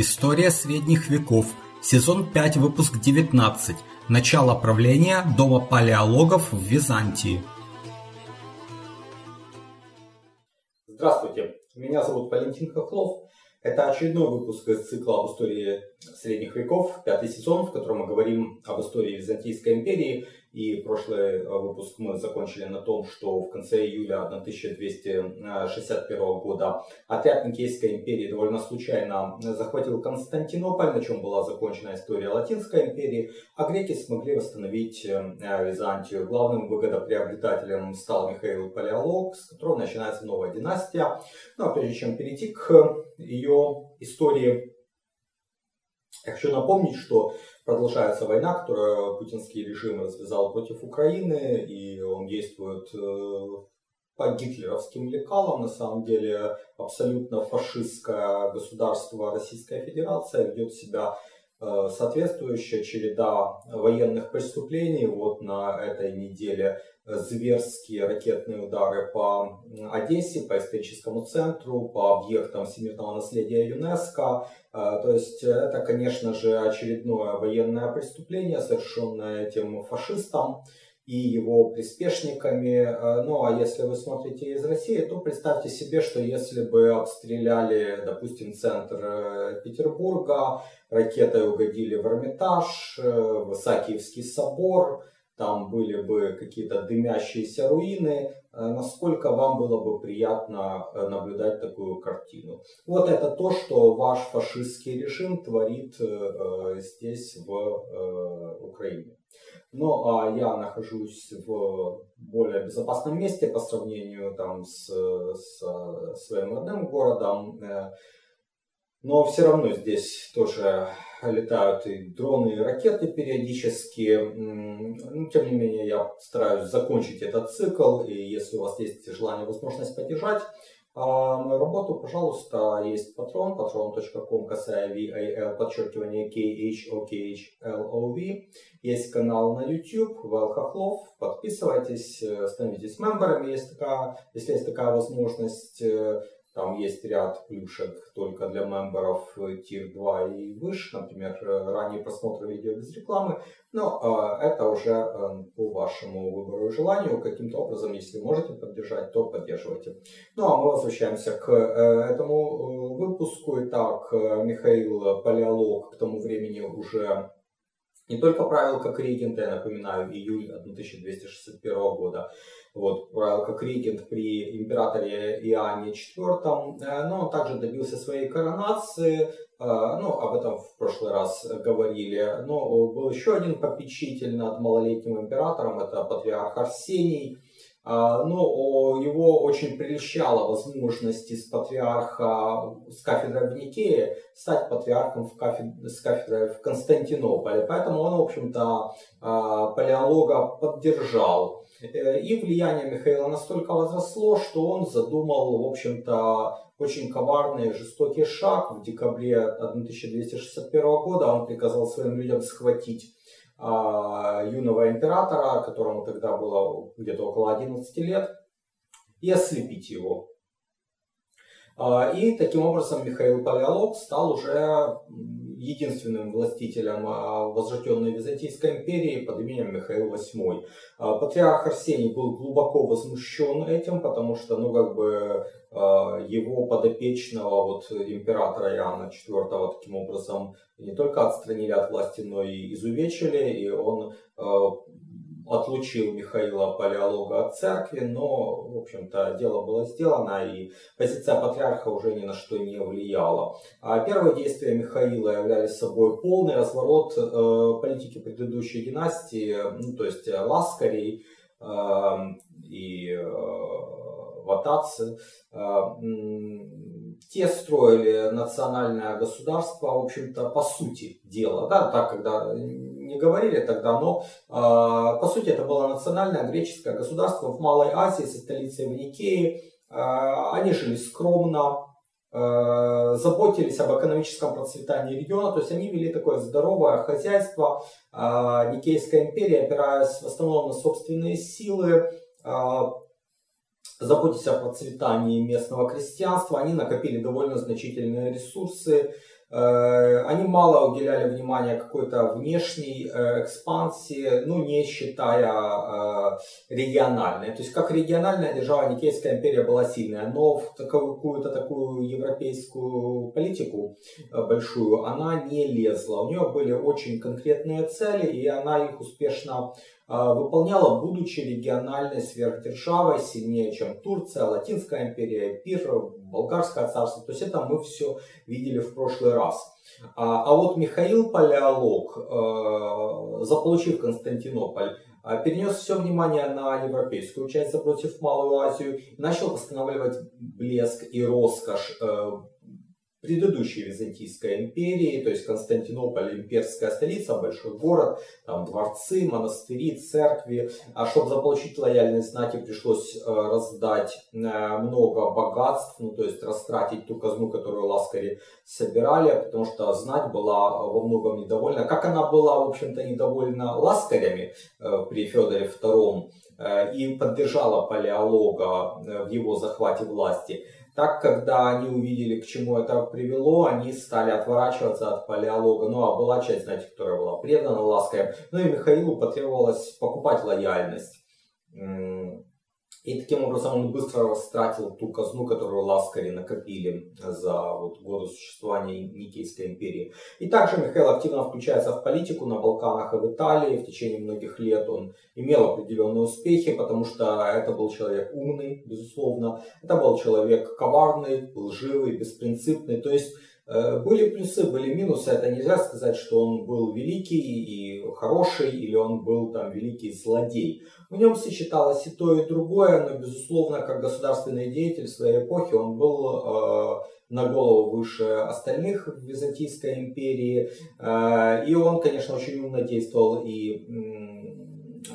История средних веков. Сезон 5, выпуск 19. Начало правления дома палеологов в Византии. Здравствуйте, меня зовут Валентин Хохлов. Это очередной выпуск из цикла об истории средних веков, пятый сезон, в котором мы говорим об истории Византийской империи и прошлый э, выпуск мы закончили на том, что в конце июля 1261 года отряд Никейской империи довольно случайно захватил Константинополь, на чем была закончена история Латинской империи, а греки смогли восстановить э, Византию. Главным выгодоприобретателем стал Михаил Палеолог, с которого начинается новая династия. Ну а прежде чем перейти к ее истории, хочу напомнить, что продолжается война, которую путинский режим развязал против Украины, и он действует э, по гитлеровским лекалам. На самом деле абсолютно фашистское государство Российская Федерация ведет себя соответствующая череда военных преступлений. Вот на этой неделе зверские ракетные удары по Одессе, по историческому центру, по объектам всемирного наследия ЮНЕСКо. А, то есть это, конечно же, очередное военное преступление, совершенное этим фашистом и его приспешниками. А, ну а если вы смотрите из России, то представьте себе, что если бы обстреляли, допустим, центр э, Петербурга, ракетой угодили в Эрмитаж, э, в Исаакиевский собор, там были бы какие-то дымящиеся руины, э, насколько вам было бы приятно э, наблюдать такую картину. Вот это то, что ваш фашистский режим творит э, здесь, в Украине. Ну, а я нахожусь в более безопасном месте по сравнению там, с, с своим родным городом. Но все равно здесь тоже летают и дроны, и ракеты периодически. Но, тем не менее, я стараюсь закончить этот цикл. И если у вас есть желание, возможность поддержать а, мою работу, пожалуйста, есть Patreon, patreon.com, касая VAL, подчеркивание KHOKHLOV. Есть канал на YouTube, Вэл Хохлов. Подписывайтесь, становитесь мемберами, если, такая, если есть такая возможность. Там есть ряд плюшек только для мемберов Tier 2 и выше, например, ранний просмотр видео без рекламы. Но э, это уже э, по вашему выбору и желанию. Каким-то образом, если можете поддержать, то поддерживайте. Ну а мы возвращаемся к э, этому э, выпуску. Итак, э, Михаил Палеолог к тому времени уже не только правил как регент, я напоминаю, июль 1261 года, вот, как регент при императоре Иоанне IV, э, но он также добился своей коронации, э, ну, об этом в прошлый раз говорили, но был еще один попечитель над малолетним императором, это патриарх Арсений, но его очень прельщала возможность из патриарха с кафедрой в Никее стать патриархом в кафедре, с кафедрой в Константинополе. Поэтому он, в общем-то, а, палеолога поддержал. Э, и влияние Михаила настолько возросло, что он задумал, в общем-то, очень коварный жестокий шаг. В декабре 1261 года он приказал своим людям схватить а, юного императора, которому тогда было где-то около 11 лет, и ослепить его. А, и таким образом Михаил Палеолог стал уже единственным властителем а, возрожденной Византийской империи под именем Михаил VIII. Патриарх Арсений был глубоко возмущен этим, потому что, ну, как бы, его подопечного, вот, императора Иоанна IV, таким образом, не только отстранили от власти, но и изувечили, и он отлучил Михаила Палеолога от церкви, но, в общем-то, дело было сделано, и позиция патриарха уже ни на что не влияла. А первые действия Михаила являлись собой полный разворот э, политики предыдущей династии, ну, то есть ласкарей э, и э, ватацы. Э, те строили национальное государство, в общем-то, по сути дела, да, так, когда говорили тогда, но э, по сути это было национальное греческое государство в Малой Азии со столицей в Никее. Э, они жили скромно, э, заботились об экономическом процветании региона, то есть они вели такое здоровое хозяйство. Никейская империя, опираясь в основном на собственные силы, заботясь о процветании местного крестьянства, они накопили довольно значительные ресурсы. Э, они мало уделяли внимания какой-то внешней э, экспансии, ну, не считая э, региональной. То есть, как региональная держава, Никейская империя была сильная, но в какую-то такую европейскую политику большую она не лезла. У нее были очень конкретные цели, и она их успешно выполняла, будучи региональной сверхдержавой, сильнее, чем Турция, Латинская империя, Пир, Болгарское царство. То есть это мы все видели в прошлый раз. А, а вот Михаил Палеолог, э, заполучив Константинополь, э, перенес все внимание на европейскую часть, запротив Малую Азию, начал восстанавливать блеск и роскошь э, предыдущей Византийской империи, то есть Константинополь, имперская столица, большой город, там дворцы, монастыри, церкви. А чтобы заполучить лояльность знати, пришлось э, раздать э, много богатств, ну то есть растратить ту казну, которую ласкари собирали, потому что знать была во многом недовольна. Как она была, в общем-то, недовольна ласкарями э, при Федоре II и поддержала палеолога в его захвате власти – так, когда они увидели, к чему это привело, они стали отворачиваться от палеолога. Ну, а была часть, знаете, которая была предана лаской. Ну и Михаилу потребовалось покупать лояльность. И таким образом он быстро растратил ту казну, которую ласкари накопили за вот, годы существования Никейской империи. И также Михаил активно включается в политику на Балканах и в Италии. В течение многих лет он имел определенные успехи, потому что это был человек умный, безусловно. Это был человек коварный, лживый, беспринципный. То есть были плюсы, были минусы. Это нельзя сказать, что он был великий и хороший, или он был там великий злодей. В нем сочеталось и то, и другое, но, безусловно, как государственный деятель своей эпохи, он был э, на голову выше остальных в Византийской империи. Э, и он, конечно, очень умно действовал и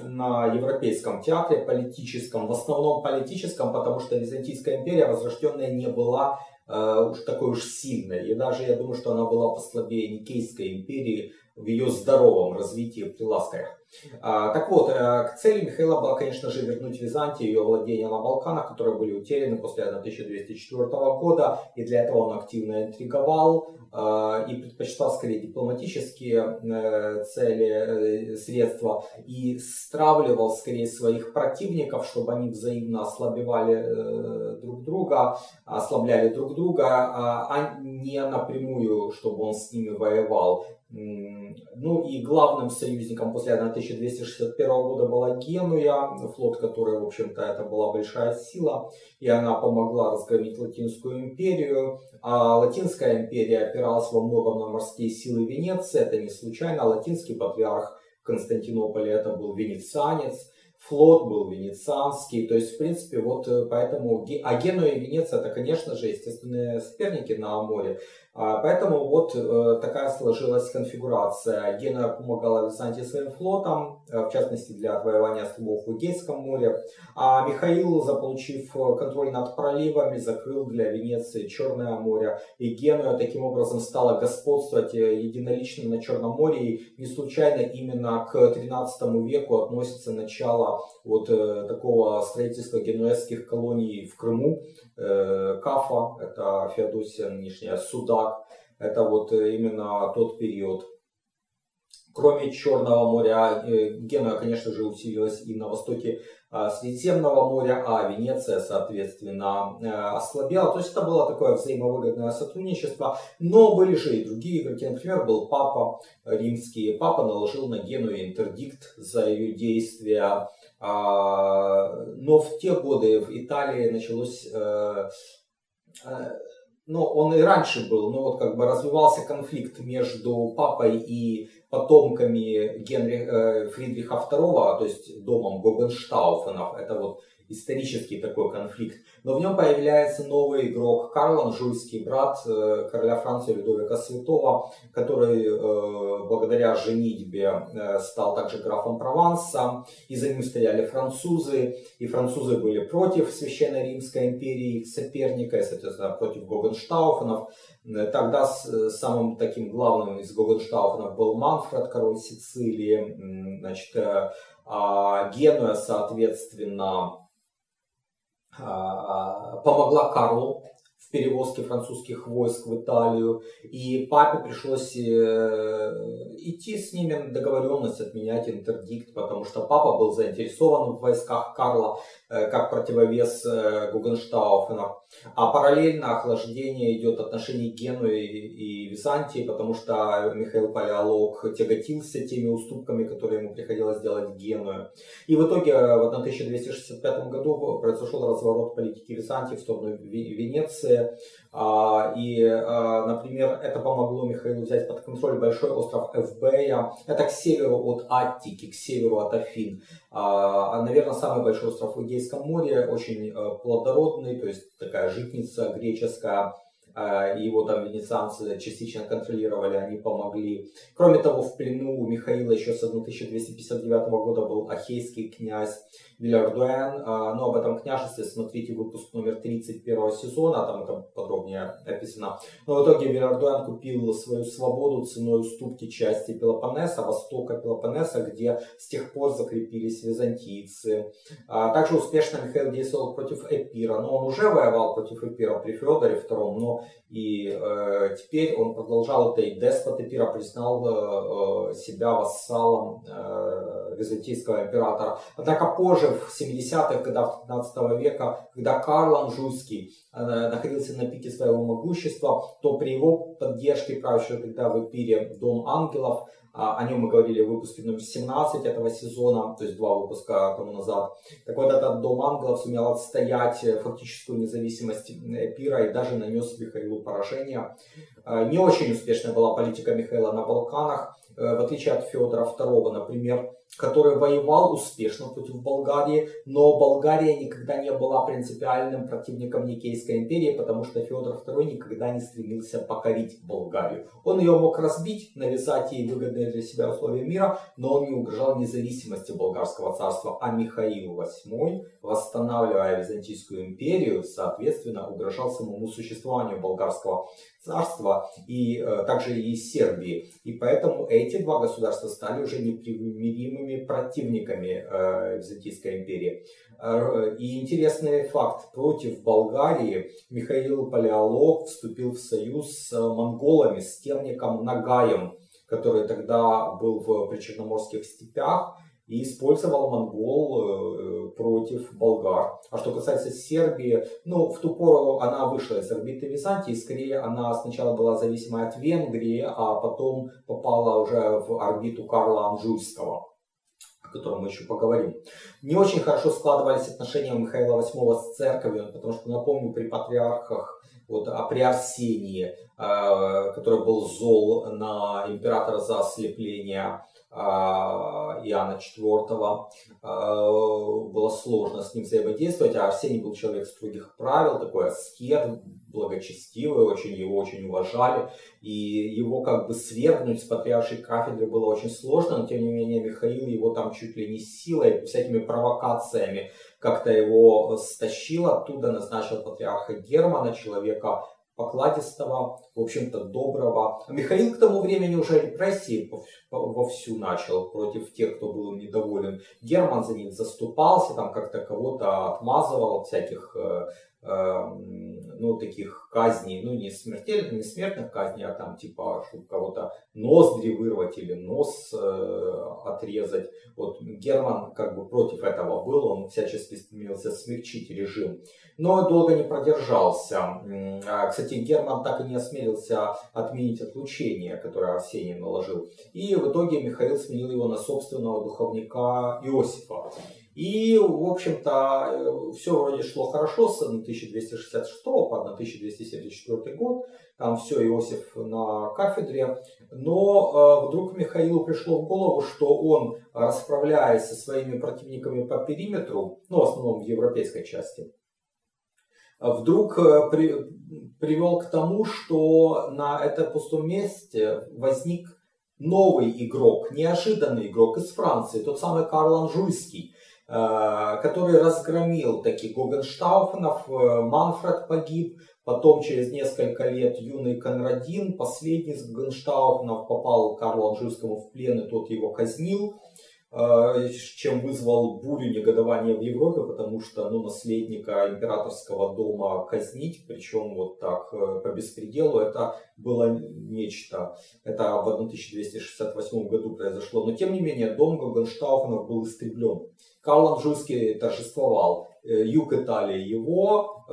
на европейском театре политическом, в основном политическом, потому что Византийская империя возрожденная не была Э, уж такой уж сильной. И даже я думаю, что она была послабее Никейской империи в ее здоровом развитии при Ласкарях. А, так вот, э, к цели Михаила была, конечно же, вернуть Византию ее владения на Балканах, которые были утеряны после 1204 года, и для этого он активно интриговал э, и предпочитал скорее дипломатические э, цели, средства, и стравливал скорее своих противников, чтобы они взаимно ослабевали друг друга, ослабляли друг друга, а, а не напрямую, чтобы он с ними воевал. Ну и главным союзником после 1261 года была Генуя, флот который, в общем-то, это была большая сила, и она помогла разгромить Латинскую империю. А Латинская империя опиралась во многом на морские силы Венеции, это не случайно. Латинский патриарх Константинополя это был венецианец, флот был венецианский, то есть, в принципе, вот э, поэтому, а Генуя и Венеция, это, конечно же, естественные соперники на море, поэтому вот э, такая сложилась конфигурация. Генуя помогала Византии своим флотом, э, в частности для отвоевания островов в Эгейском море. А Михаил, заполучив контроль над проливами, закрыл для Венеции Черное море. И Генуя таким образом стала господствовать э, единолично на Черном море. И не случайно именно к 13 веку относится начало вот такого строительства генуэзских колоний в Крыму. Кафа, это Феодосия нынешняя, Суда, Ирак. Это вот э, именно тот период. Кроме Черного моря, э, Генуя, конечно же, усилилась и на востоке а, Средиземного моря, а Венеция, соответственно, э, ослабела. То есть это было такое взаимовыгодное сотрудничество. Но были же и другие игроки. Например, был папа римский. Папа наложил на Геную интердикт за ее действия. А, но в те годы в Италии началось ну, он и раньше был, но вот как бы развивался конфликт между папой и потомками Генри, э, Фридриха II, то есть домом Гогенштауфенов. Это вот исторический такой конфликт. Но в нем появляется новый игрок Карл Анжуйский, брат э, короля Франции Людовика Святого, который э, благодаря женитьбе э, стал также графом Прованса. И за ним стояли французы. И французы были против Священной Римской империи, их соперника, и, соответственно, против Гогенштауфенов. Тогда самым таким главным из Гогенштауфенов был Манфред, король Сицилии. Значит, а Генуя, соответственно, помогла Карлу в перевозке французских войск в Италию. И папе пришлось э, идти с ними на договоренность отменять интердикт, потому что папа был заинтересован в войсках Карла как противовес э, Гугенштауфена. А параллельно охлаждение идет отношений Генуи и Византии, потому что Михаил Палеолог тяготился теми уступками, которые ему приходилось делать Геную. И в итоге в 1265 году произошел разворот политики Византии в сторону Венеции. А, и, например, это помогло Михаилу взять под контроль большой остров Эвбея. Это к северу от Аттики, к северу от Афин. А, наверное, самый большой остров в Эгейском море, очень э, плодородный, то есть такая житница греческая его там венецианцы частично контролировали, они помогли. Кроме того, в плену у Михаила еще с 1259 года был ахейский князь Вильярдуэн. А, но об этом княжестве смотрите выпуск номер 31 сезона, там это подробнее описано. Но в итоге Вильярдуэн купил свою свободу ценой уступки части Пелопоннеса, востока Пелопоннеса, где с тех пор закрепились византийцы. А, также успешно Михаил действовал против Эпира, но он уже воевал против Эпира при Федоре II, но и э, теперь он продолжал это, и деспот Эпира признал э, э себя вассалом э, византийского императора. Однако позже в 70-х годах 15 века, когда Карл Анжуйский э, находился на пике своего могущества, то при его поддержке правящего тогда в Эпире Дом Ангелов о нем мы говорили в выпуске номер 17 этого сезона, то есть два выпуска тому назад. Так вот, этот Дом Ангелов сумел отстоять э, фактическую независимость Пира и даже нанес Михаилу поражение. А, не очень успешная была политика Михаила на Балканах, э, в отличие от Федора II, например, который воевал успешно против Болгарии, но Болгария никогда не была принципиальным противником Никейской империи, потому что Федор II никогда не стремился покорить Болгарию. Он ее мог разбить, навязать ей выгодные для себя условия мира, но он не угрожал независимости болгарского царства, а Михаил VIII, восстанавливая Византийскую империю, соответственно, угрожал самому существованию болгарского царства и э, также и Сербии. И поэтому эти два государства стали уже непримиримыми противниками э, Византийской империи. Э, и интересный факт. Против Болгарии Михаил Палеолог вступил в союз с монголами, с темником Нагаем, который тогда был в причерноморских степях и использовал монгол э, против болгар. А что касается Сербии, ну, в ту пору она вышла из орбиты Византии, скорее она сначала была зависимой от Венгрии, а потом попала уже в орбиту Карла Анжуйского котором мы еще поговорим. Не очень хорошо складывались отношения Михаила VIII с церковью, потому что, напомню, при патриархах, вот, а при Арсении, э, который был зол на императора за ослепление а, Иоанна IV, а, было сложно с ним взаимодействовать, а Арсений был человек строгих правил, такой аскет, благочестивый, очень его очень уважали, и его как бы свергнуть с патриаршей кафедры было очень сложно, но тем не менее Михаил его там чуть ли не силой, всякими провокациями как-то его стащил оттуда, назначил патриарха Германа, человека покладистого, в общем-то, доброго. Михаил к тому времени уже репрессии вовсю начал против тех, кто был недоволен. Герман за них заступался, там как-то кого-то отмазывал от всяких э, Эм, ну, таких казней, ну, не смертельных, не смертных казней, а там, типа, чтобы кого-то ноздри вырвать или нос э, отрезать. Вот Герман как бы против этого был, он всячески стремился смягчить режим, но долго не продержался. А, кстати, Герман так и не осмелился отменить отлучение, которое Арсений наложил. И в итоге Михаил сменил его на собственного духовника Иосифа. И, в общем-то, э, все вроде шло хорошо с 1266 по 1274 год. Там все, Иосиф на кафедре. Но э, вдруг Михаилу пришло в голову, что он, расправляясь со своими противниками по периметру, ну, в основном в европейской части, вдруг э, при, привел к тому, что на этом пустом месте возник новый игрок, неожиданный игрок из Франции, тот самый Карл Анжуйский, Э, который разгромил таких Гогенштауфенов, э, Манфред погиб, потом через несколько лет юный Конрадин, последний из Гогенштауфенов, попал Карлу Анжуйскому в плен, и тот его казнил. Э, чем вызвал бурю негодования в Европе, потому что ну, наследника императорского дома казнить, причем вот так э, по беспределу, это было нечто. Это в 1268 году произошло. Но тем не менее, дом Гогенштауфенов был истреблен. Карл Анжуйский торжествовал. Э, юг Италии его,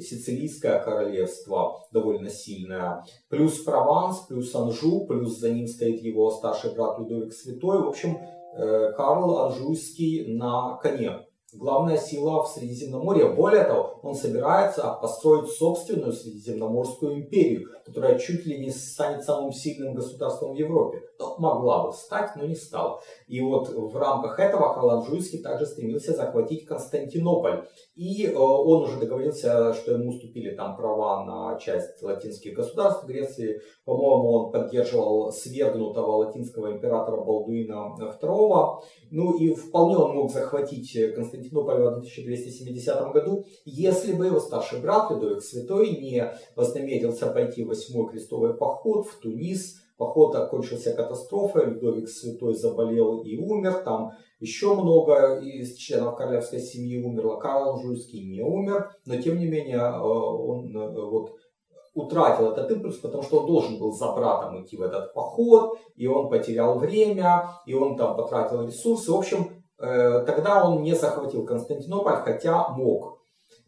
Сицилийское королевство довольно сильное, плюс Прованс, плюс Анжу, плюс за ним стоит его старший брат Людовик Святой. В общем, Э, Карл Анжуйский на коне. Главная сила в Средиземноморье. Более того, он собирается построить собственную Средиземноморскую империю, которая чуть ли не станет самым сильным государством в Европе. Ну, могла бы стать, но не стала. И вот в рамках этого Карл Анжуйский также стремился захватить Константинополь. И э, он уже договорился, что ему уступили там права на часть латинских государств Греции. По-моему, он поддерживал свергнутого латинского императора Балдуина II. Ну и вполне он мог захватить Константинополь в 1270 году, если бы его старший брат Людовик Святой не вознамерился пойти в восьмой крестовый поход в Тунис, Поход окончился катастрофой, Людовик Святой заболел и умер, там еще много из членов королевской семьи умерло, Карл Жульский не умер, но тем не менее э, он э, вот, утратил этот импульс, потому что он должен был за братом идти в этот поход, и он потерял время, и он там потратил ресурсы. В общем, тогда он не захватил Константинополь, хотя мог.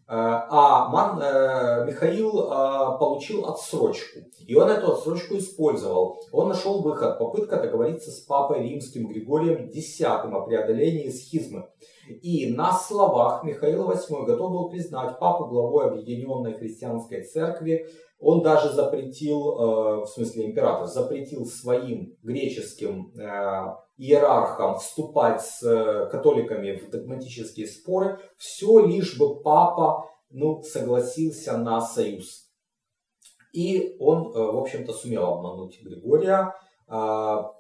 Э, а Ман, э, Михаил э, получил отсрочку. И он эту отсрочку использовал. Он нашел выход, попытка договориться с папой римским Григорием X о преодолении схизмы. И на словах Михаил VIII готов был признать папу главой Объединенной Христианской Церкви. Он даже запретил, в смысле император, запретил своим греческим иерархам вступать с э, католиками в догматические споры, все лишь бы папа ну, согласился на союз. И он, э, в общем-то, сумел обмануть Григория, а, Э,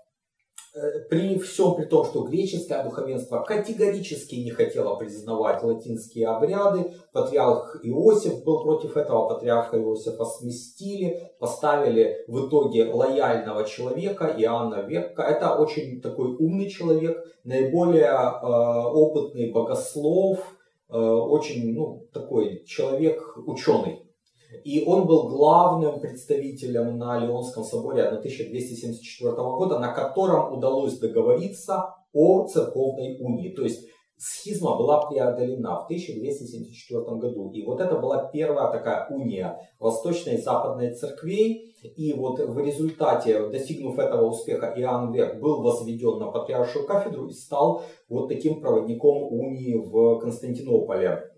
при всем при том, что греческое духовенство категорически не хотело признавать латинские обряды, патриарх Иосиф был против этого, патриарха Иосифа сместили, поставили в итоге лояльного человека, Иоанна Векка. Это очень такой умный человек, наиболее э, опытный богослов, э, очень ну, такой человек ученый. И он был главным представителем на Леонском соборе 1274 года, на котором удалось договориться о церковной унии. То есть схизма была преодолена в 1274 году. И вот это была первая такая уния восточной и западной церквей. И вот в результате, достигнув этого успеха, Иоанн Век был возведен на патриаршую кафедру и стал вот таким проводником унии в Константинополе.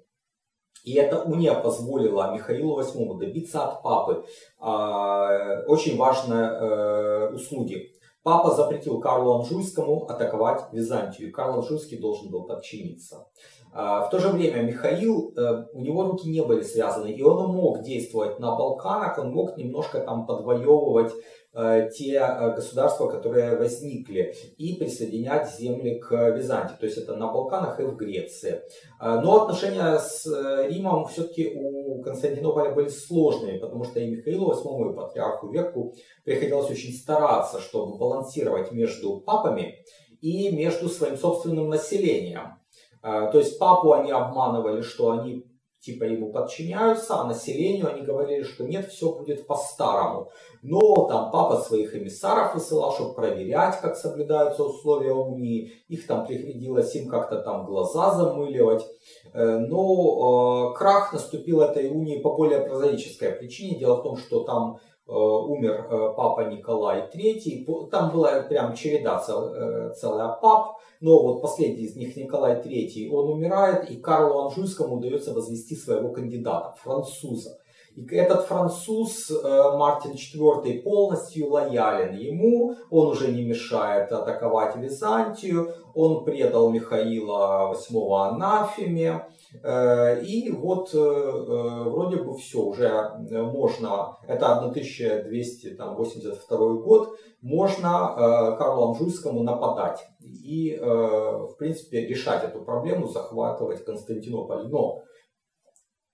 И эта уния позволила Михаилу VIII добиться от папы э, очень важной э, услуги. Папа запретил Карлу Анжуйскому атаковать Византию, Карл Анжуйский должен был подчиниться. В то же время Михаил, э, у него руки не были связаны, и он мог действовать на Балканах, он мог немножко там подвоевывать Э, те э, государства, которые возникли, и присоединять земли к Византии. То есть это на Балканах и в Греции. Э, но отношения с Римом все-таки у Константинополя были сложными, потому что и Михаилу VIII, и патриарху Верку приходилось очень стараться, чтобы балансировать между папами и между своим собственным населением. То есть папу они обманывали, что они типа ему подчиняются, а населению они говорили, что нет, все будет по-старому. Но там папа своих эмиссаров высылал, чтобы проверять, как соблюдаются условия унии. Их там приходилось им как-то там глаза замыливать. Э, но э, крах наступил этой унии по более прозаической причине. Дело в том, что там умер э, папа Николай III. Там была прям череда э, целая пап, но вот последний из них, Николай III, он умирает, и Карлу Анжуйскому удается возвести своего кандидата, француза. И этот француз Мартин IV полностью лоялен ему, он уже не мешает атаковать Византию, он предал Михаила VIII анафеме, Э, и вот э, э, вроде бы все, уже можно, это 1282 год, можно Карлу Анжуйскому нападать и, в принципе, решать эту проблему, захватывать Константинополь. Но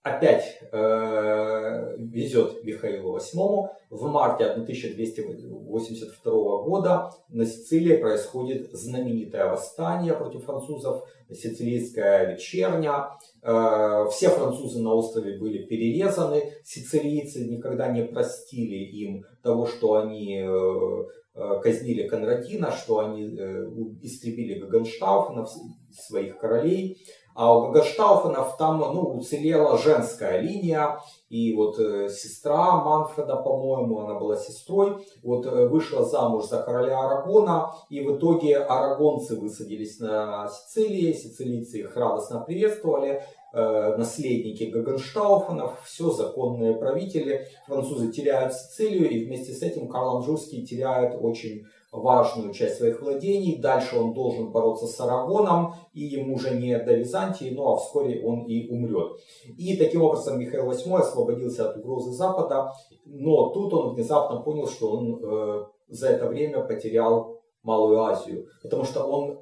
опять э, везет Михаилу VIII. В марте 1282 года на Сицилии происходит знаменитое восстание против французов, сицилийская вечерня. Э, все французы на острове были перерезаны. Сицилийцы никогда не простили им того, что они э, э казнили Конрадина, что они э, истребили Гагенштауфена, своих королей. А у Гагаштауфенов там ну, уцелела женская линия, и вот э, сестра Манфреда, по-моему, она была сестрой, вот э, вышла замуж за короля Арагона, и в итоге арагонцы высадились на Сицилии, сицилийцы их радостно приветствовали, э, наследники Гагенштауфенов, все законные правители, французы теряют Сицилию, и вместе с этим Карл Анжуйский теряет очень важную часть своих владений. Дальше он должен бороться с Арагоном, и ему уже не до Византии, ну а вскоре он и умрет. И таким образом Михаил VIII освободился от угрозы Запада, но тут он внезапно понял, что он э, за это время потерял Малую Азию, потому что он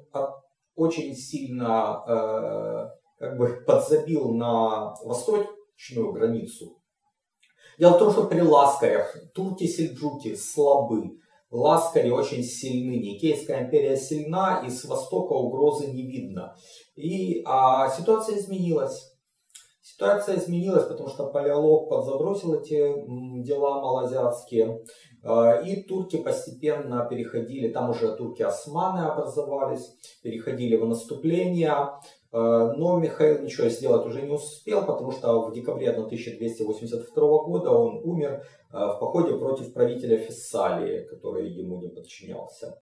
очень сильно э, как бы подзабил на восточную границу. Дело в том, что при Ласкарях турки-сельджуки слабы, Ласкари очень сильны, Никейская империя сильна, и с востока угрозы не видно. И а, ситуация изменилась. Ситуация изменилась, потому что палеолог подзабросил эти дела малоазиатские. А, и турки постепенно переходили, там уже турки-османы образовались, переходили в наступление. А, но Михаил ничего сделать уже не успел, потому что в декабре 1282 года он умер а, в походе против правителя Фессалии, который ему не подчинялся.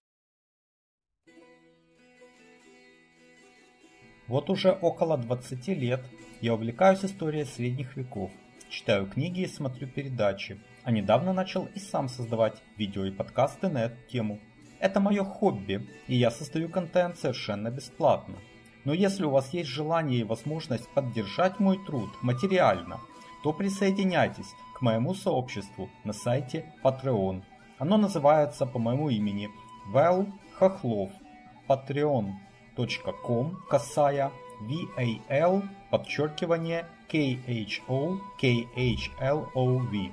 Вот уже около 20 лет я увлекаюсь историей средних веков, читаю книги и смотрю передачи, а недавно начал и сам создавать видео и подкасты на эту тему. Это мое хобби, и я создаю контент совершенно бесплатно. Но если у вас есть желание и возможность поддержать мой труд материально, то присоединяйтесь к моему сообществу на сайте Patreon. Оно называется по моему имени Вэл Хохлов. patreon.com касая VAL подчеркивание KHO KHLOV.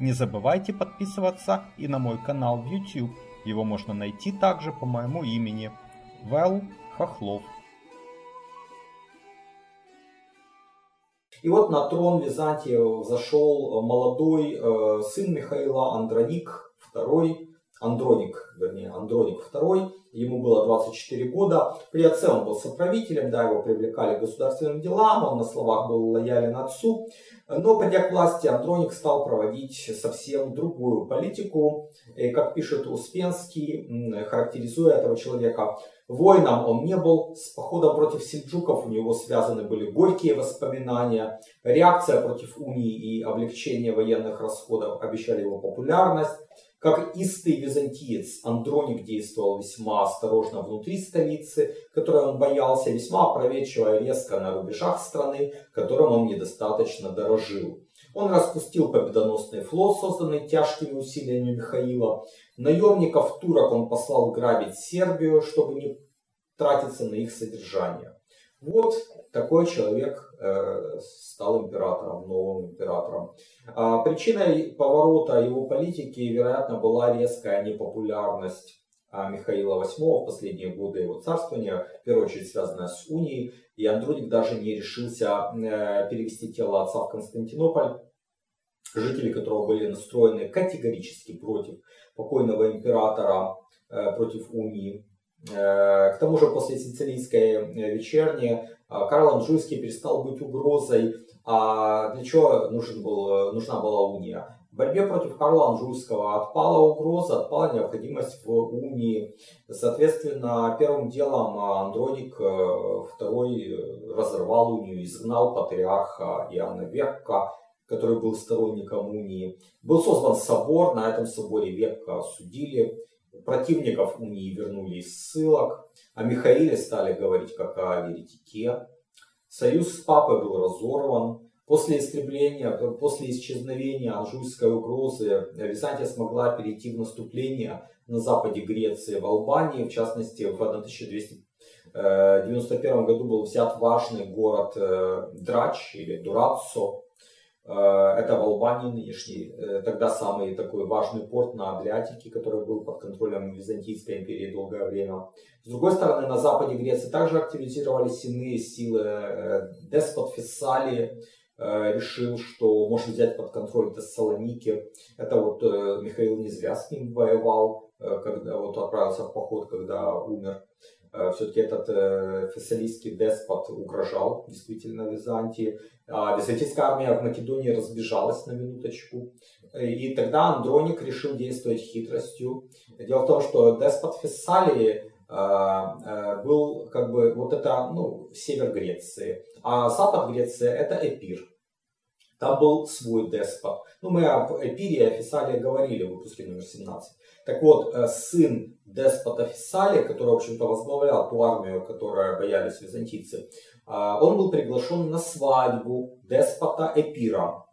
Не забывайте подписываться и на мой канал в YouTube. Его можно найти также по моему имени Вэл Хохлов. И вот на трон Византии зашел молодой э, сын Михаила Андроник II, Андроник, вернее, Андроник II, ему было 24 года. При отце он был соправителем, да, его привлекали к государственным делам, он на словах был лоялен отцу. Но придя к власти, Андроник стал проводить совсем другую политику. И, как пишет Успенский, характеризуя этого человека, Воином он не был, с походом против сельджуков у него связаны были горькие воспоминания. Реакция против унии и облегчение военных расходов обещали его популярность. Как истый византиец, Андроник действовал весьма осторожно внутри столицы, которой он боялся, весьма опроветчиво и резко на рубежах страны, которым он недостаточно дорожил. Он распустил победоносный флот, созданный тяжкими усилиями Михаила. Наемников турок он послал грабить Сербию, чтобы не тратиться на их содержание. Вот такой человек э, стал императором, новым императором. А причиной поворота его политики, вероятно, была резкая непопулярность а, Михаила VIII в последние годы его царствования, в первую очередь связанная с унией, и Андроник даже не решился э, перевести тело отца в Константинополь, жители которого были настроены категорически против покойного императора, э, против унии. Э, к тому же после сицилийской вечерни Карл Анжуйский перестал быть угрозой. А для чего нужен был, нужна была уния? В борьбе против Карла Анжуйского отпала угроза, отпала необходимость в унии. Соответственно, первым делом Андроник II э, э, разорвал унию, изгнал патриарха Иоанна Векка, который был сторонником унии. Был создан собор, на этом соборе Векка осудили. Противников унии вернули из ссылок. О Михаиле стали говорить как о еретике. Союз с папой был разорван. После истребления, после исчезновения анжуйской угрозы Византия смогла перейти в наступление на западе Греции, в Албании, в частности в 1200 Э, в 91 году был взят важный город э, Драч или Дураццо. Это в Албании нынешний, тогда самый такой важный порт на Адриатике, который был под контролем Византийской империи долгое время. С другой стороны, на западе Греции также активизировались иные силы. Деспот Фессалии решил, что может взять под контроль Тессалоники. Это вот Михаил не зря с ним воевал, когда вот отправился в поход, когда умер. Э, все-таки этот э, фессалийский деспот угрожал действительно Византии. А византийская армия в Македонии разбежалась на минуточку. И тогда Андроник решил действовать хитростью. Дело в том, что деспот Фессалии э, был как бы вот это ну, север Греции, а запад Греции это Эпир. Там был свой деспот. Ну, мы об Эпире и Фессалии говорили в выпуске номер 17. Так вот, сын деспота Фессалия, который, в общем-то, возглавлял ту армию, которую боялись византийцы, а, он был приглашен на свадьбу деспота Эпира.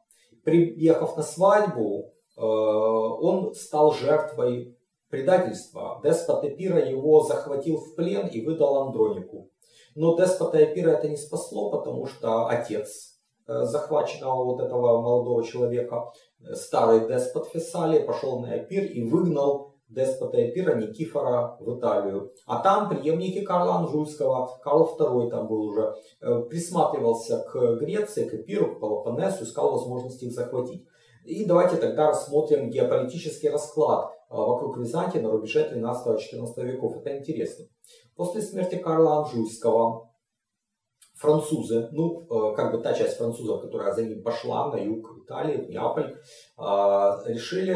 Приехав на свадьбу, а, он стал жертвой предательства. Деспот Эпира его захватил в плен и выдал Андронику. Но деспота Эпира это не спасло, потому что отец э, захваченного вот этого молодого человека, э, старый деспот Фессалия, пошел на Эпир и выгнал деспота Эпира Никифора в Италию. А там преемники Карла Анжуйского, Карл II там был уже, э, присматривался к Греции, к Эпиру, к Пелопоннесу, искал возможности их захватить. И давайте тогда рассмотрим геополитический расклад э, вокруг Византии на рубеже 13-14 веков. Это интересно. После смерти Карла Анжуйского французы, ну, э, как бы та часть французов, которая за ним пошла на юг Италии, в Неаполь, решили...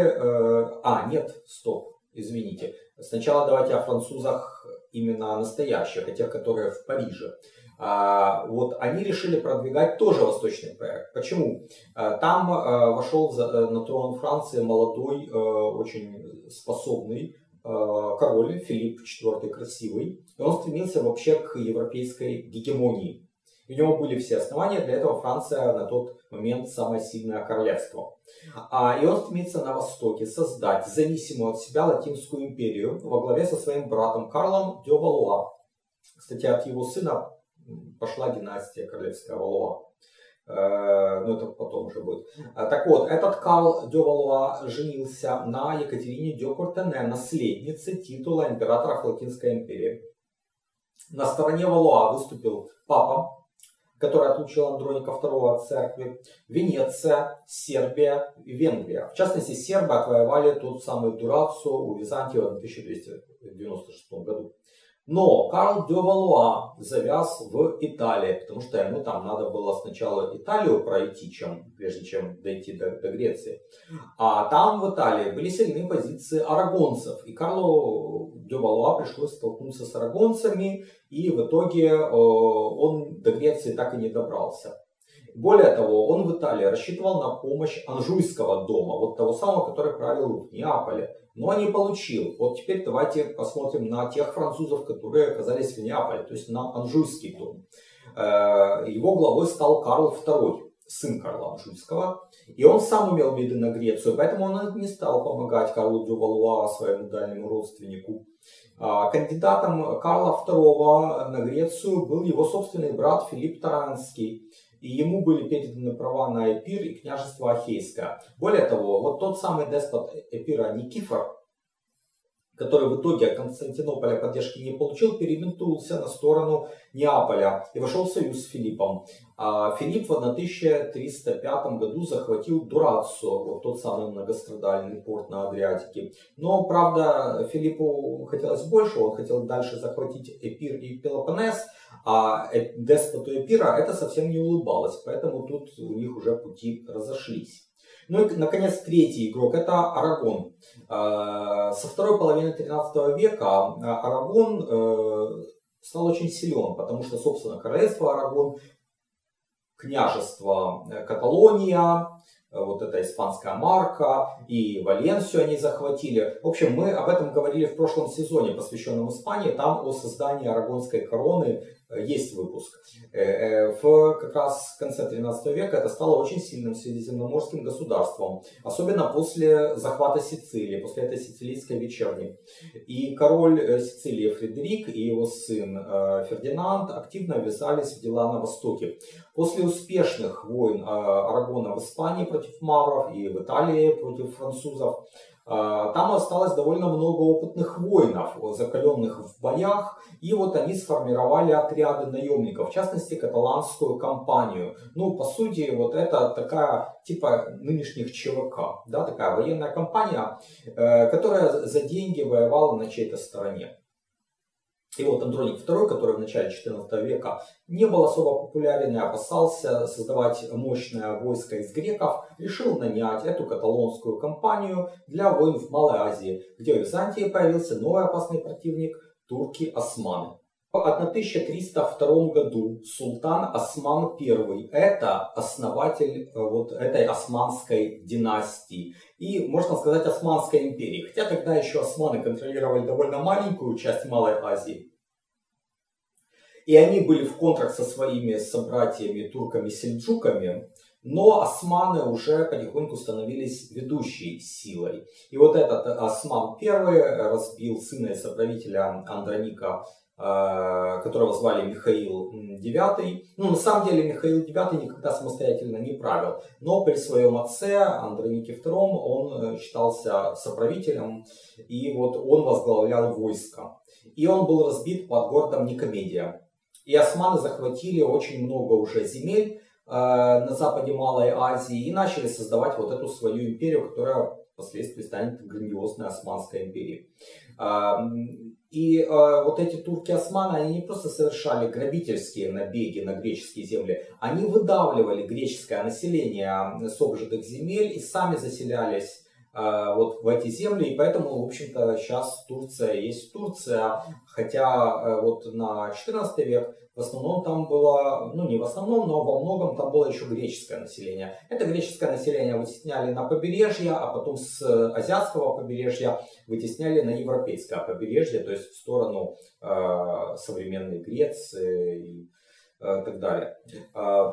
А, нет, стоп, извините. Сначала давайте о французах именно настоящих, о тех, которые в Париже. А, вот они решили продвигать тоже восточный проект. Почему? Там вошел на трон Франции молодой, очень способный король Филипп IV красивый. И он стремился вообще к европейской гегемонии. У него были все основания, для этого Франция на тот момент самое сильное королевство. А, и он стремится на Востоке создать зависимую от себя Латинскую империю во главе со своим братом Карлом де Валуа. Кстати, от его сына пошла династия королевская Валуа. Э, ну, это потом уже будет. А, так вот, этот Карл де Валуа женился на Екатерине де Куртене, наследнице титула императора Латинской империи. На стороне Валуа выступил папа который отлучил Андроника II от церкви, Венеция, Сербия и Венгрия. В частности, сербы отвоевали тот самый Дурацу у Византии в 1296 году. Но Карл де Валуа завяз в Италии, потому что ему там надо было сначала Италию пройти, чем, прежде чем дойти до, до Греции. А там в Италии были сильные позиции арагонцев. И Карлу де Валуа пришлось столкнуться с арагонцами, и в итоге э, он до Греции так и не добрался. Более того, он в Италии рассчитывал на помощь Анжуйского дома, вот того самого, который правил в Неаполе но не получил. Вот теперь давайте посмотрим на тех французов, которые оказались в Неаполе, то есть на Анжуйский дом. Э, его главой стал Карл II, сын Карла Анжуйского, и он сам имел виды на Грецию, поэтому он не стал помогать Карлу де Валуа, своему дальнему родственнику. А кандидатом Карла II на Грецию был его собственный брат Филипп Таранский, и ему были переданы права на Эпир и княжество Ахейское. Более того, вот тот самый деспот Эпира Никифор, который в итоге от Константинополя поддержки не получил, переметнулся на сторону Неаполя и вошел в союз с Филиппом. А Филипп в 1305 году захватил Дураццо, вот тот самый многострадальный порт на Адриатике. Но, правда, Филиппу хотелось больше, он хотел дальше захватить Эпир и Пелопоннес, а деспоту Эпира это совсем не улыбалось, поэтому тут у них уже пути разошлись. Ну и, наконец, третий игрок – это Арагон. А, со второй половины 13 века а, Арагон э, стал очень силен, потому что, собственно, королевство Арагон, княжество э, Каталония, э, вот эта испанская марка, и Валенсию они захватили. В общем, мы об этом говорили в прошлом сезоне, посвященном Испании. Там о создании арагонской короны есть выпуск. В как раз конце 13 века это стало очень сильным средиземноморским государством, особенно после захвата Сицилии, после этой сицилийской вечерни. И король Сицилии Фредерик и его сын Фердинанд активно ввязались в дела на Востоке. После успешных войн Арагона в Испании против мавров и в Италии против французов, там осталось довольно много опытных воинов, закаленных в боях, и вот они сформировали отряды наемников, в частности каталанскую компанию. Ну, по сути, вот это такая типа нынешних ЧВК, да, такая военная компания, э, которая за деньги воевала на чьей-то стороне. И вот Андроник II, который в начале XIV века не был особо популярен и опасался создавать мощное войско из греков, решил нанять эту каталонскую компанию для войн в Малой Азии, где в Византии появился новый опасный противник – турки-османы. В 1302 году султан Осман I – это основатель э, вот этой османской династии и, можно сказать, Османской империи. Хотя тогда еще османы контролировали довольно маленькую часть Малой Азии. И они были в контракт со своими собратьями турками-сельджуками, но османы уже потихоньку становились ведущей силой. И вот этот Осман I разбил сына и соправителя Андроника которого звали Михаил IX. Ну, на самом деле, Михаил IX никогда самостоятельно не правил, но при своем отце, Андронике II, он э, считался соправителем, и вот он возглавлял войско. И он был разбит под городом Никомедия. И османы захватили очень много уже земель э, на западе Малой Азии и начали создавать вот эту свою империю, которая впоследствии станет грандиозной Османской империей. И э, вот эти турки-османы, они не просто совершали грабительские набеги на греческие земли, они выдавливали греческое население с обжитых земель и сами заселялись э, вот в эти земли. И поэтому, в общем-то, сейчас Турция есть Турция, хотя э, вот на 14 век в основном там было, ну не в основном, но во многом там было еще греческое население. Это греческое население вытесняли на побережье, а потом с азиатского побережья вытесняли на европейское побережье, то есть в сторону э, современной Греции и э, так далее. Э,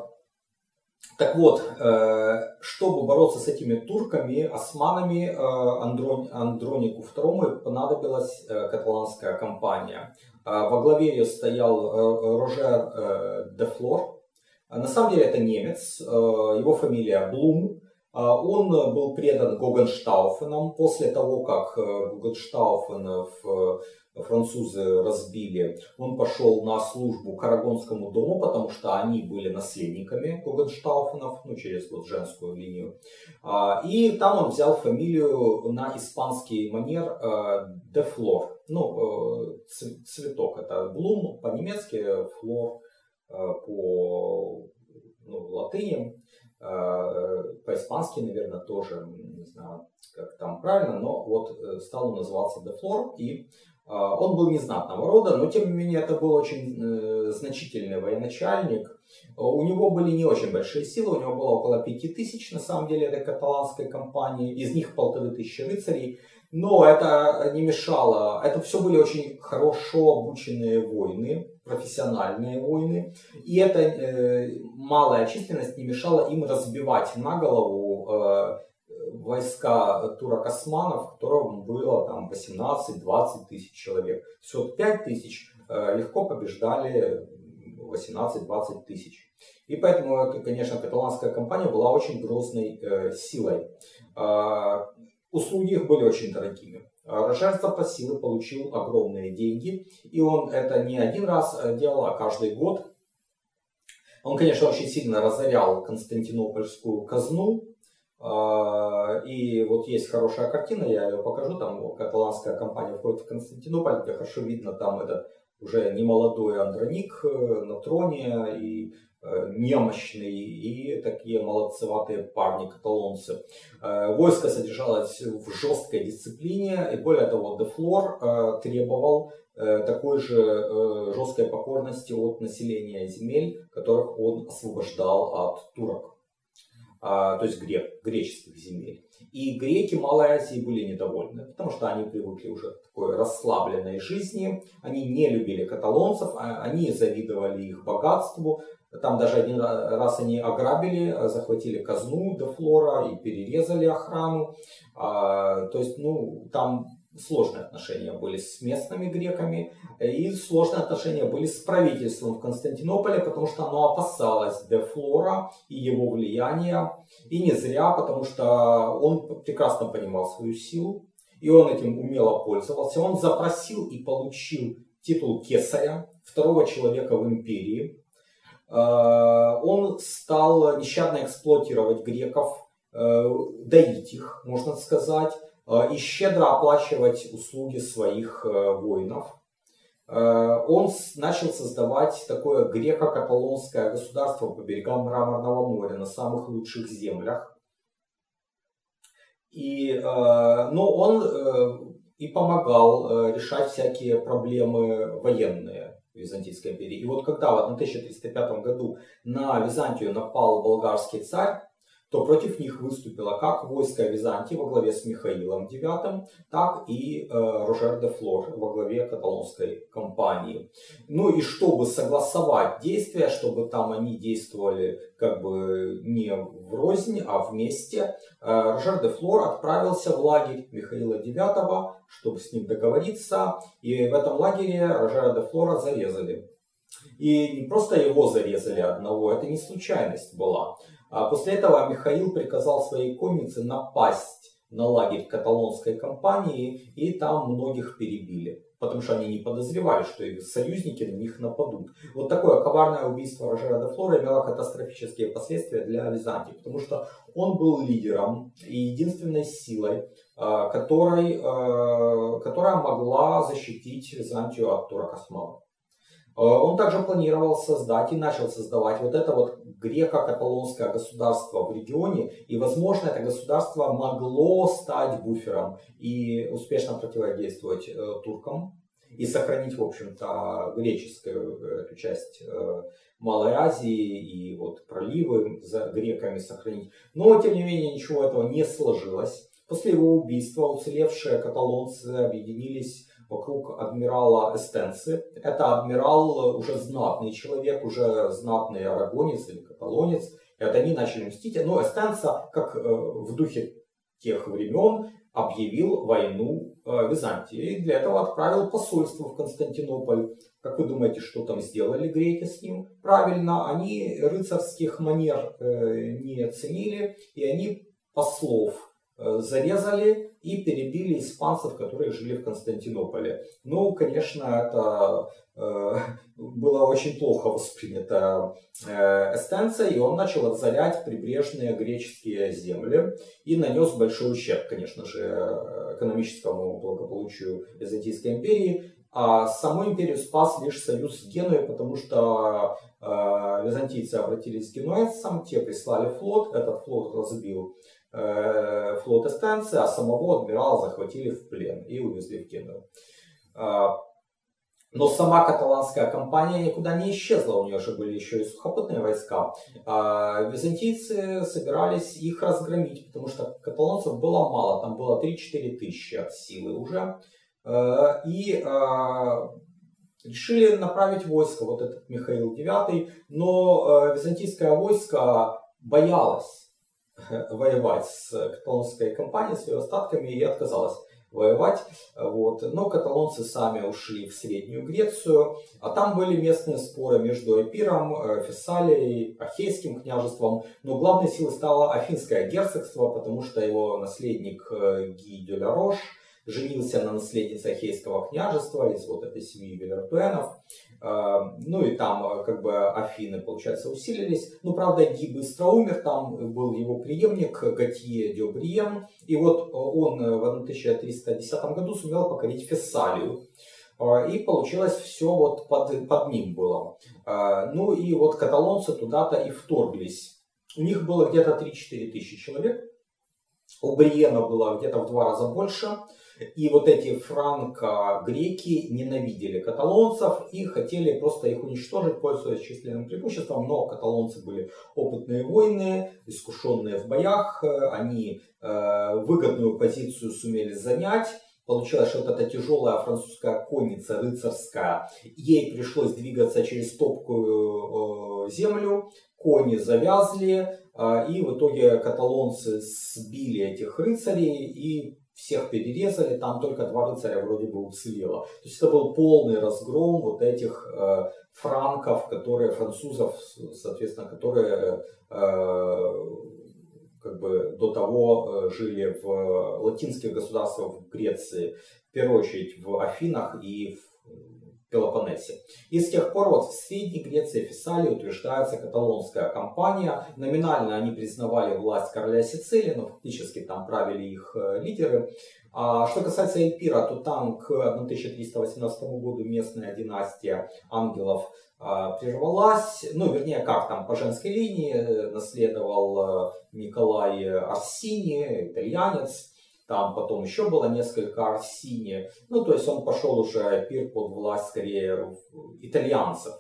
так вот, э, чтобы бороться с этими турками, османами, э, Андрон, Андронику II понадобилась э, каталанская компания. Во главе ее стоял Рожер де Флор. На самом деле это немец, его фамилия Блум. Он был предан Гогенштауфеном после того, как Гогенштауфен в французы разбили, он пошел на службу к Арагонскому дому, потому что они были наследниками Гогенштауфенов, ну, через вот женскую линию. А, и там он взял фамилию на испанский манер э, де Флор, ну, э, цветок, это блум по-немецки, флор э, по ну, латыни, по-испански, наверное, тоже, не знаю, как там правильно, но вот стал он называться де Флор, и а, он был незнатного рода, но тем не менее это был очень э, значительный военачальник. У него были не очень большие силы, у него было около пяти тысяч на самом деле этой каталанской компании, из них полторы тысячи рыцарей. Но это не мешало, это все были очень хорошо обученные войны, профессиональные войны. И эта э, малая численность не мешала им разбивать на голову э, войска турок-османов, которым было там 18-20 тысяч человек. Все 5 тысяч э, легко побеждали 18-20 тысяч. И поэтому, конечно, каталанская компания была очень грозной э, силой. Э, услуги их были очень дорогими. Рожер запросил и получил огромные деньги. И он это не один раз делал, а каждый год. Он, конечно, очень сильно разорял Константинопольскую казну, а, и вот есть хорошая картина, я ее покажу, там каталанская компания входит в Константинополь, где хорошо видно там этот уже немолодой Андроник э, на троне и э, немощный и такие молодцеватые парни каталонцы. Э, войско содержалось в жесткой дисциплине и более того Дефлор требовал такой же жесткой покорности от населения земель, которых он освобождал от турок. То есть грек, греческих земель. И греки Малой Азии были недовольны, потому что они привыкли уже к такой расслабленной жизни, они не любили каталонцев, а они завидовали их богатству. Там даже один раз они ограбили, захватили казну де Флора и перерезали охрану. То есть, ну, там сложные отношения были с местными греками и сложные отношения были с правительством в Константинополе, потому что оно опасалось де Флора и его влияния. И не зря, потому что он прекрасно понимал свою силу, и он этим умело пользовался. Он запросил и получил титул кесаря, второго человека в империи. Э, он стал нещадно эксплуатировать греков, э, доить их, можно сказать, Э, и щедро оплачивать услуги своих э, воинов. Э, он начал создавать такое греко-каталонское государство по берегам Мраморного моря на самых лучших землях. И, но он и помогал решать всякие проблемы военные Византийской империи. И вот когда в 1305 году на Византию напал болгарский царь, то против них выступило как войско Византии во главе с Михаилом IX, так и э, Рожер де Флор во главе каталонской компании. Ну и чтобы согласовать действия, чтобы там они действовали как бы не в рознь, а вместе, э, Рожер де Флор отправился в лагерь Михаила IX, чтобы с ним договориться, и в этом лагере Рожера де Флора зарезали. И не просто его зарезали одного, это не случайность была. А после этого Михаил приказал своей коннице напасть на лагерь каталонской компании, и там многих перебили. Потому что они не подозревали, что их союзники на них нападут. Вот такое коварное убийство Рожера де Флора имело катастрофические последствия для Византии, потому что он был лидером и единственной силой, а, которой, а, которая могла защитить Византию от турок османов. Э, он также планировал создать и начал создавать вот это вот греко-каталонское государство в регионе. И, возможно, это государство могло стать буфером и успешно противодействовать э, туркам и сохранить, в общем-то, греческую э, эту часть э, Малой Азии и вот проливы за греками сохранить. Но, тем не менее, ничего этого не сложилось. После его убийства уцелевшие каталонцы объединились вокруг адмирала Эстенцы. Это адмирал уже знатный человек, уже знатный арагонец или каталонец. И вот они начали мстить. Но Эстенца, как э, в духе тех времен, объявил войну э, Византии. И для этого отправил посольство в Константинополь. Как вы думаете, что там сделали греки с ним? Правильно, они рыцарских манер э, не ценили, и они послов зарезали и перебили испанцев, которые жили в Константинополе. Ну, конечно, это э, было очень плохо воспринято э, Эстенца, и он начал разорять прибрежные греческие земли и нанес большой ущерб, конечно же, экономическому благополучию Византийской империи. А саму империю спас лишь союз с Генуей, потому что э, византийцы обратились к генуэзцам, те прислали флот, этот флот разбил флота станции, а самого адмирала захватили в плен и увезли в Геную. А, но сама каталанская компания никуда не исчезла, у нее же были еще и сухопутные войска. А византийцы собирались их разгромить, потому что каталонцев было мало, там было 3-4 тысячи от силы уже. Э, и а, решили направить войско, вот этот Михаил IX, но э, византийское войско боялось воевать с каталонской компанией, с ее остатками, и отказалась воевать. Вот. Но каталонцы сами ушли в Среднюю Грецию, а там были местные споры между Эпиром, э, Фессалией, Ахейским княжеством. Но главной силой стало Афинское герцогство, потому что его наследник э, Ги де ла Рош женился на наследнице Ахейского княжества из вот этой семьи Велертуэнов. А, ну и там а, как бы Афины, получается, усилились. Ну, правда, Ги быстро умер, там был его преемник Готье Дёбриен. И вот он в 1310 году сумел покорить Фессалию. И получилось все вот под, под ним было. Ну и вот каталонцы туда-то и вторглись. У них было где-то 3-4 тысячи человек. У Бриена было где-то в два раза больше. И вот эти франко-греки ненавидели каталонцев и хотели просто их уничтожить, пользуясь численным преимуществом. Но каталонцы были опытные воины, искушенные в боях. Они э, выгодную позицию сумели занять. Получилось, что вот эта тяжелая французская конница рыцарская, ей пришлось двигаться через топкую э, землю, кони завязли, э, и в итоге каталонцы сбили этих рыцарей и всех перерезали, там только два рыцаря вроде бы уцелело. То есть это был полный разгром вот этих э, франков, которые, французов, соответственно, которые э, как бы до того э, жили в латинских государствах в Греции, в первую очередь в Афинах и в Пелопоннесе. И с тех пор вот в Средней Греции, Фессалии утверждается каталонская компания. Номинально они признавали власть короля Сицилии, но фактически там правили их э, лидеры. А что касается Эльпира, то там к 1318 году местная династия ангелов а, прервалась. Ну, вернее, как там, по женской линии э, наследовал э, Николай Арсини, итальянец. Там потом еще было несколько Арсини. Ну, то есть он пошел уже пир под власть скорее итальянцев.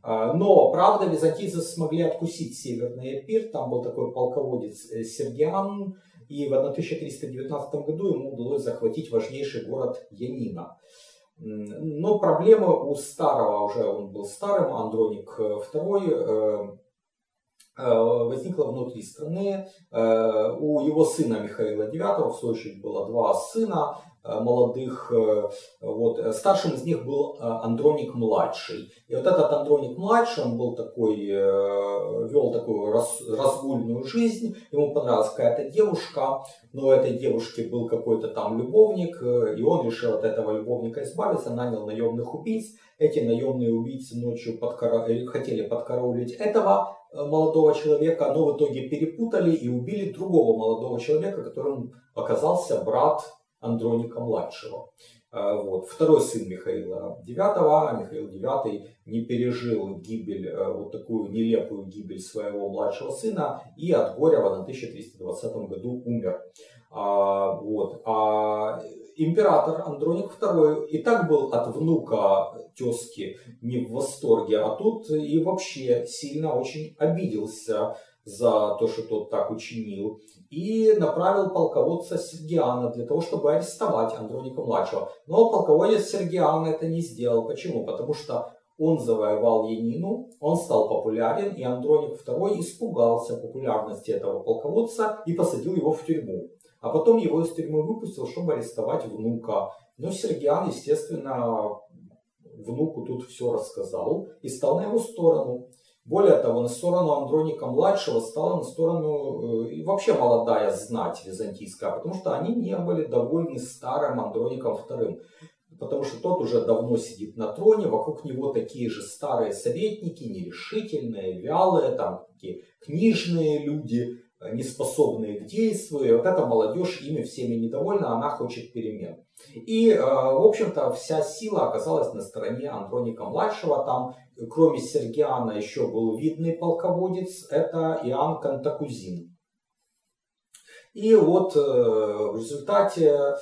А, но, правда, византийцы смогли откусить Северный Эпир. Там был такой полководец э, Сергиан. И в 1319 году ему удалось захватить важнейший город Янина. Но проблема у старого, уже он был старым, Андроник II, Э, возникла внутри страны. Э, у его сына Михаила IX, в свою очередь, было два сына э, молодых. Вот. Старшим из них был Андроник младший. И вот этот Андроник младший, он был такой, вел такую раз, разгульную жизнь. Ему понравилась какая-то девушка, но у этой девушки был какой-то там любовник, и он решил от этого любовника избавиться, нанял наемных убийц. Эти наемные убийцы ночью подкара... хотели подкараулить этого Э, молодого человека, но в итоге перепутали и убили другого молодого человека, которым оказался брат Андроника младшего. Э, вот. Второй сын Михаила IX, а Михаил IX не пережил гибель, э, вот такую нелепую гибель своего младшего сына и от горя в 1320 году умер. А, вот. А император Андроник II и так был от внука тезки не в восторге, а тут и вообще сильно очень обиделся за то, что тот так учинил, и направил полководца Сергиана для того, чтобы арестовать Андроника-младшего. Но полководец Сергиана это не сделал. Почему? Потому что он завоевал Янину, он стал популярен, и Андроник II испугался популярности этого полководца и посадил его в тюрьму. А потом его из тюрьмы выпустил, чтобы арестовать внука. Но Сергиан, естественно, внуку тут все рассказал и стал на его сторону. Более того, на сторону Андроника-младшего стала на сторону э, и вообще молодая знать византийская, потому что они не были довольны старым Андроником II. Потому что тот уже давно сидит на троне, вокруг него такие же старые советники, нерешительные, вялые, там такие книжные люди, неспособные к действию. Вот эта молодежь ими всеми недовольна, она хочет перемен. И, э, в общем-то, вся сила оказалась на стороне Андроника-младшего. Там, кроме Сергиана, еще был видный полководец, это Иоанн Кантакузин. И вот э, в результате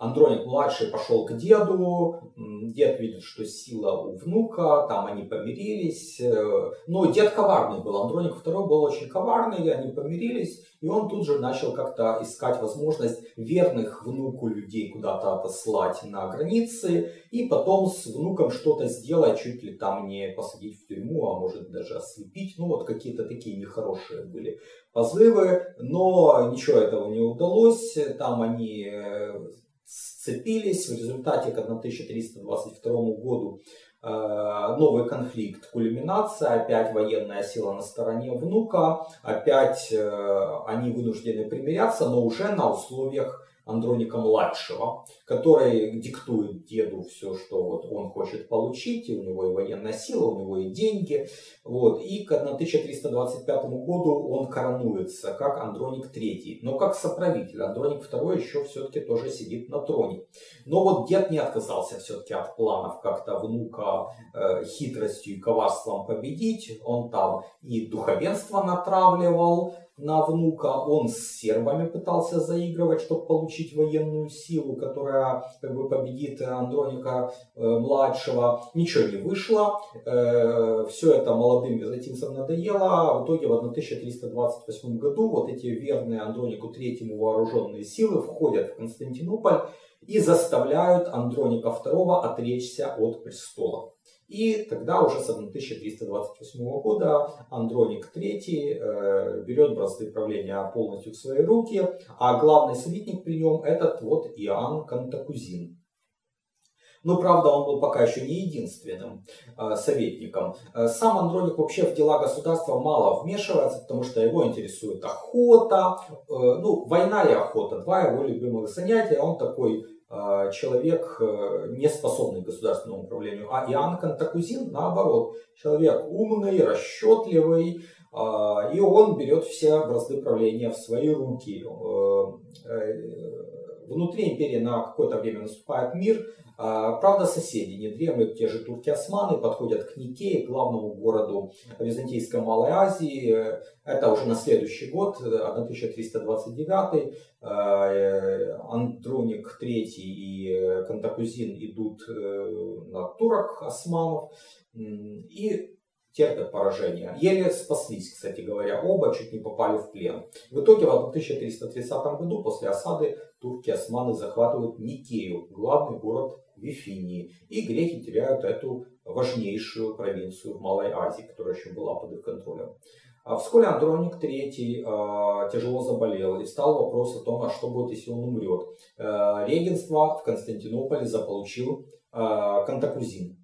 Андроник младший пошел к деду, дед видит, что сила у внука, там они помирились. Э, но дед коварный был, Андроник II был очень коварный, они помирились, и он тут же начал как-то искать возможность верных внуку людей куда-то отослать на границы, и потом с внуком что-то сделать, чуть ли там не посадить в тюрьму, а может даже ослепить. Ну вот какие-то такие нехорошие были позывы, но ничего этого не удалось. Там они э, сцепились. В результате к 1322 году э, новый конфликт, кульминация, опять военная сила на стороне внука, опять э, они вынуждены примиряться, но уже на условиях Андроника-младшего, который диктует деду все, что вот он хочет получить, и у него и военная сила, у него и деньги. Вот. И к 1325 году он коронуется как Андроник III, но как соправитель. Андроник II еще все-таки тоже сидит на троне. Но вот дед не отказался все-таки от планов как-то внука э, хитростью и коварством победить. Он там и духовенство натравливал, на внука. Он с сербами пытался заигрывать, чтобы получить военную силу, которая как бы победит Андроника э, младшего. Ничего не вышло. Э, все это молодым византийцам надоело. В итоге в 1328 году вот эти верные Андронику третьему вооруженные силы входят в Константинополь и заставляют Андроника II отречься от престола. И тогда уже с 1328 года Андроник III э, берет бразды правления полностью в свои руки, а главный советник при нем этот вот Иоанн Кантакузин. Но, правда, он был пока еще не единственным э, советником. Э, сам Андроник вообще в дела государства мало вмешивается, потому что его интересует охота. Ну, война и охота, два его любимых занятия. Он такой человек, э, не способный к государственному управлению. А Иоанн Кантакузин, наоборот, человек умный, расчетливый, а, и он берет все бразды правления в свои руки. Э, э, внутри империи на какое-то время наступает мир, а, правда, соседи не дремлют, те же турки-османы подходят к Никее, главному городу Византийской Малой Азии. Это уже на следующий год, 1329. Э, Андроник III и Кантакузин идут э, на турок османов и терпят поражение. Еле спаслись, кстати говоря, оба чуть не попали в плен. В итоге в 1330 году после осады турки-османы захватывают Никею, главный город Вифинии. И греки теряют эту важнейшую провинцию в Малой Азии, которая еще была под их контролем. А вскоре Андроник III э, тяжело заболел и стал вопрос о том, а что будет, если он умрет. Э, регенство в Константинополе заполучил э, Кантакузин.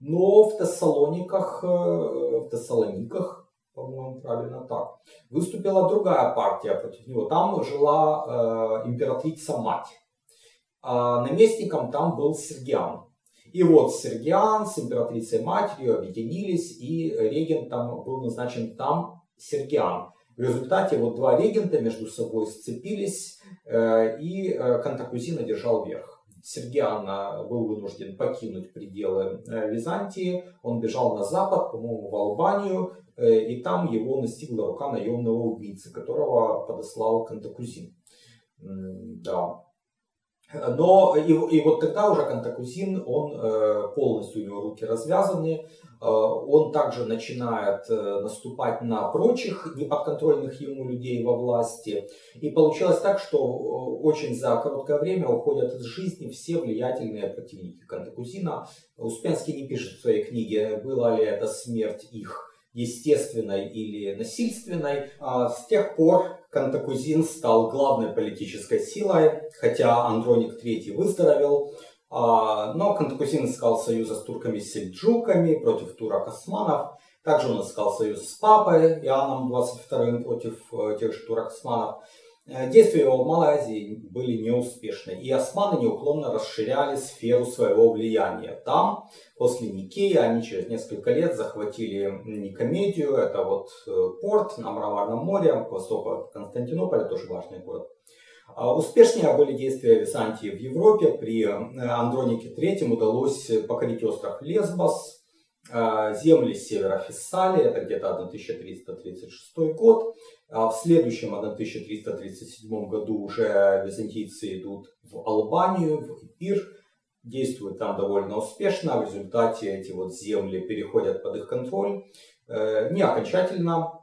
Но в Тессалониках, э, в Тессалониках, по-моему, правильно так, выступила другая партия против него. Там жила э, императрица-мать. А наместником там был Сергиан. И вот Сергиан с императрицей матерью объединились, и регент там был назначен там Сергиан. В результате вот два регента между собой сцепились, э, и э, Кантакузин одержал верх. Сергиан э, был вынужден покинуть пределы Византии, он бежал на запад, по-моему, в Албанию, и там его настигла рука наемного убийцы, которого подослал Кантакузин. Да. Но и, и вот тогда уже Кантакузин, он э, полностью у него руки развязаны, э, он также начинает э, наступать на прочих неподконтрольных ему людей во власти. И получилось так, что очень за короткое время уходят из жизни все влиятельные противники Кантакузина. Успенский не пишет в своей книге, была ли это смерть их естественной или насильственной. А с тех пор Кантакузин стал главной политической силой, хотя Андроник III выздоровел. А, но Кантакузин искал союза с турками-сельджуками против турок-османов. Также он искал союз с папой Иоанном XXII против э, тех же турок-османов. Э, действия его в Малайзии были неуспешны, и османы неуклонно расширяли сферу своего влияния. Там, после Никеи, они через несколько лет захватили Никомедию, это вот э, порт на Мраморном море, к востоку от Константинополя, тоже важный город. А успешнее были действия Византии в Европе. При э, Андронике III удалось покорить остров Лесбос, земли севера Фессалии, это где-то 1336 год, в следующем 1337 году уже византийцы идут в Албанию, в Эпир, действуют там довольно успешно. В результате эти вот земли переходят под их контроль. Э, не окончательно.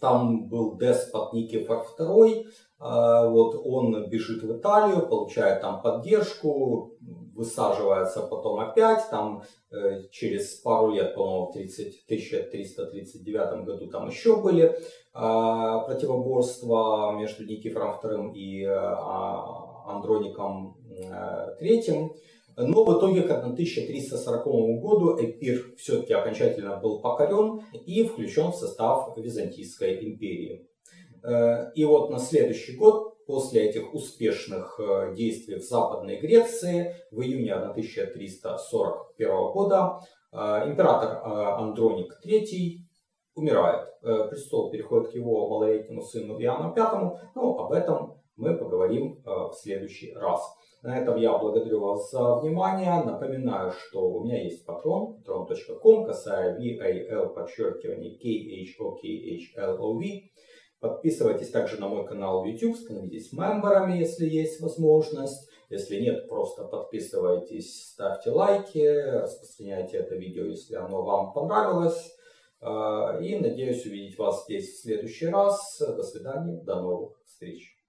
Там был деспот Никифор II. Э, вот он бежит в Италию, получает там поддержку, высаживается потом опять, там э, через пару лет, по-моему, в 1339 году там еще были а, противоборства между Никифором II и а, Андроником III. Но в итоге к 1340 году Эпир все-таки окончательно был покорен и включен в состав Византийской империи. Э, и вот на следующий год, после этих успешных э, действий в Западной Греции, в июне 1341 года э, император Андроник III умирает. Э, престол переходит к его малолетнему сыну Иоанну V. Но об этом мы поговорим э, в следующий раз. На этом я благодарю вас за внимание. Напоминаю, что у меня есть патрон, patron.com, касая VAL, подчеркивание KHOKHLOV. Подписывайтесь также на мой канал в YouTube, становитесь мемберами, если есть возможность. Если нет, просто подписывайтесь, ставьте лайки, распространяйте это видео, если оно вам понравилось. А, и надеюсь увидеть вас здесь в следующий раз. До свидания, до новых встреч.